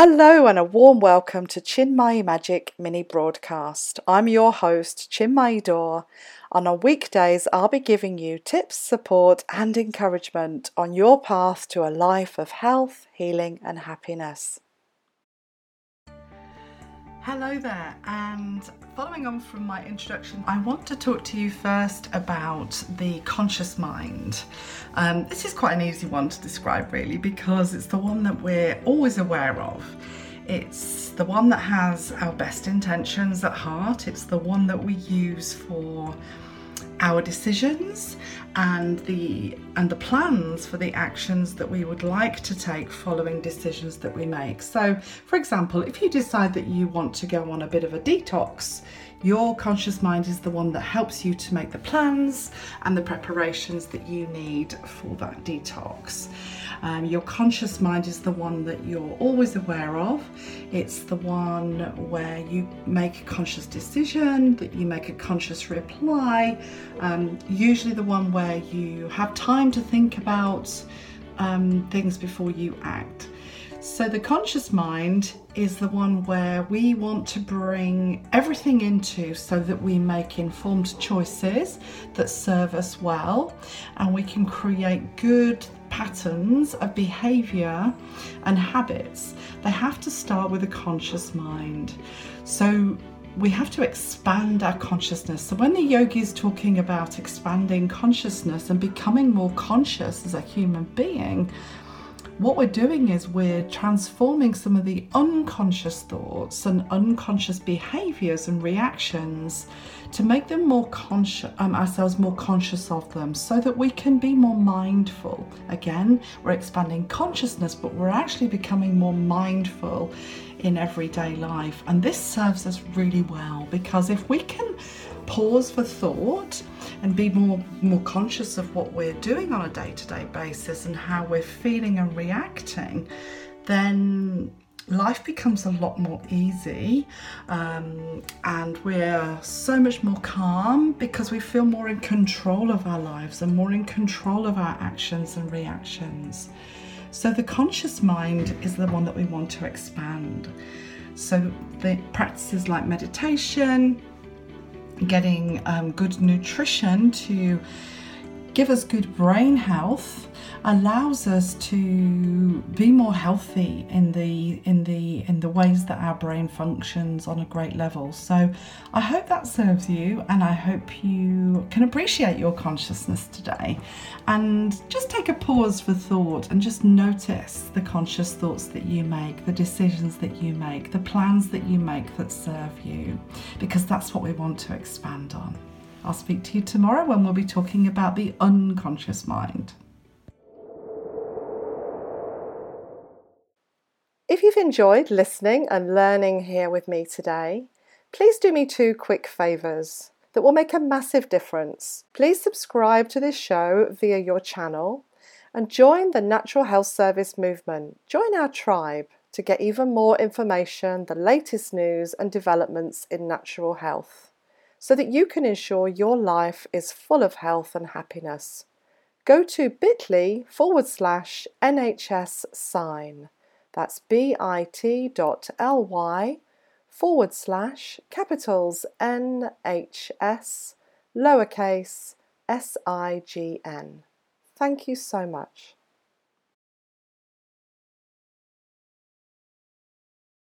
Hello and a warm welcome to Chinmay Magic mini broadcast. I'm your host, Chinmay Dor. and On weekdays, I'll be giving you tips, support, and encouragement on your path to a life of health, healing, and happiness. Hello there, and following on from my introduction, I want to talk to you first about the conscious mind. Um, this is quite an easy one to describe, really, because it's the one that we're always aware of. It's the one that has our best intentions at heart, it's the one that we use for our decisions and the and the plans for the actions that we would like to take following decisions that we make. So, for example, if you decide that you want to go on a bit of a detox, your conscious mind is the one that helps you to make the plans and the preparations that you need for that detox. Um, your conscious mind is the one that you're always aware of. It's the one where you make a conscious decision, that you make a conscious reply, um, usually the one where you have time to think about um, things before you act. So, the conscious mind is the one where we want to bring everything into so that we make informed choices that serve us well and we can create good patterns of behavior and habits. They have to start with a conscious mind. So, we have to expand our consciousness. So, when the yogi is talking about expanding consciousness and becoming more conscious as a human being, what we're doing is we're transforming some of the unconscious thoughts and unconscious behaviors and reactions to make them more conscious um, ourselves more conscious of them so that we can be more mindful. Again we're expanding consciousness but we're actually becoming more mindful in everyday life. And this serves us really well because if we can pause for thought and be more more conscious of what we're doing on a day-to-day basis and how we're feeling and reacting then life becomes a lot more easy um, and we're so much more calm because we feel more in control of our lives and more in control of our actions and reactions. So, the conscious mind is the one that we want to expand. So, the practices like meditation, getting um, good nutrition to give us good brain health allows us to be more healthy in the in the in the ways that our brain functions on a great level. So i hope that serves you and i hope you can appreciate your consciousness today. And just take a pause for thought and just notice the conscious thoughts that you make the decisions that you make the plans that you make that serve you because that's what we want to expand on I'll speak to you tomorrow when we'll be talking about the unconscious mind. If you've enjoyed listening and learning here with me today, please do me two quick favours that will make a massive difference. Please subscribe to this show via your channel and join the Natural Health Service movement. Join our tribe to get even more information, the latest news and developments in natural health so that you can ensure your life is full of health and happiness. Go to bit.ly forward slash NHS sign. That's bit.ly forward slash capitals NHS lowercase S I G N. Thank you so much.